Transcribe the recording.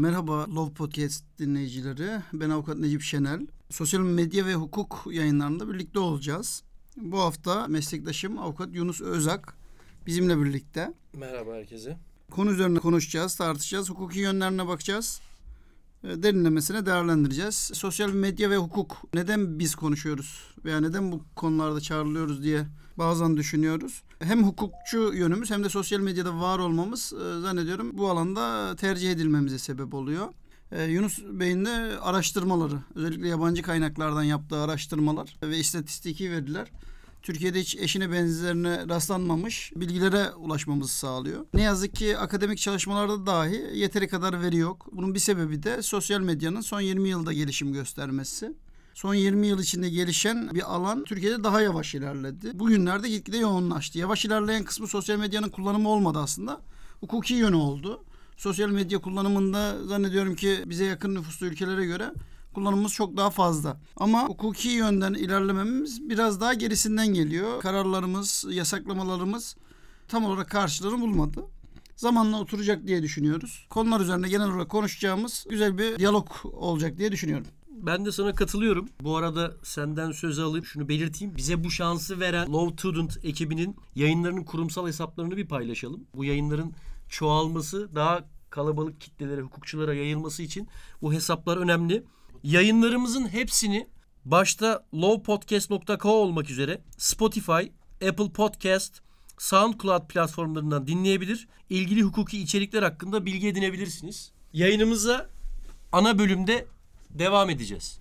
Merhaba Love Podcast dinleyicileri. Ben avukat Necip Şenel. Sosyal medya ve hukuk yayınlarında birlikte olacağız. Bu hafta meslektaşım avukat Yunus Özak bizimle birlikte. Merhaba herkese. Konu üzerine konuşacağız, tartışacağız. Hukuki yönlerine bakacağız. E, Derinlemesine değerlendireceğiz. Sosyal medya ve hukuk neden biz konuşuyoruz veya neden bu konularda çağrılıyoruz diye bazen düşünüyoruz. Hem hukukçu yönümüz hem de sosyal medyada var olmamız e, zannediyorum bu alanda tercih edilmemize sebep oluyor. E, Yunus Bey'in de araştırmaları, özellikle yabancı kaynaklardan yaptığı araştırmalar ve istatistiki veriler Türkiye'de hiç eşine benzerine rastlanmamış bilgilere ulaşmamızı sağlıyor. Ne yazık ki akademik çalışmalarda dahi yeteri kadar veri yok. Bunun bir sebebi de sosyal medyanın son 20 yılda gelişim göstermesi. Son 20 yıl içinde gelişen bir alan Türkiye'de daha yavaş ilerledi. Bugünlerde gitgide yoğunlaştı. Yavaş ilerleyen kısmı sosyal medyanın kullanımı olmadı aslında. Hukuki yönü oldu. Sosyal medya kullanımında zannediyorum ki bize yakın nüfuslu ülkelere göre kullanımımız çok daha fazla. Ama hukuki yönden ilerlememiz biraz daha gerisinden geliyor. Kararlarımız, yasaklamalarımız tam olarak karşılığını bulmadı. Zamanla oturacak diye düşünüyoruz. Konular üzerinde genel olarak konuşacağımız güzel bir diyalog olacak diye düşünüyorum. Ben de sana katılıyorum. Bu arada senden söz alayım şunu belirteyim. Bize bu şansı veren Law Student ekibinin yayınlarının kurumsal hesaplarını bir paylaşalım. Bu yayınların çoğalması daha kalabalık kitlelere, hukukçulara yayılması için bu hesaplar önemli. Yayınlarımızın hepsini başta lawpodcast.co olmak üzere Spotify, Apple Podcast, SoundCloud platformlarından dinleyebilir. İlgili hukuki içerikler hakkında bilgi edinebilirsiniz. Yayınımıza ana bölümde devam edeceğiz.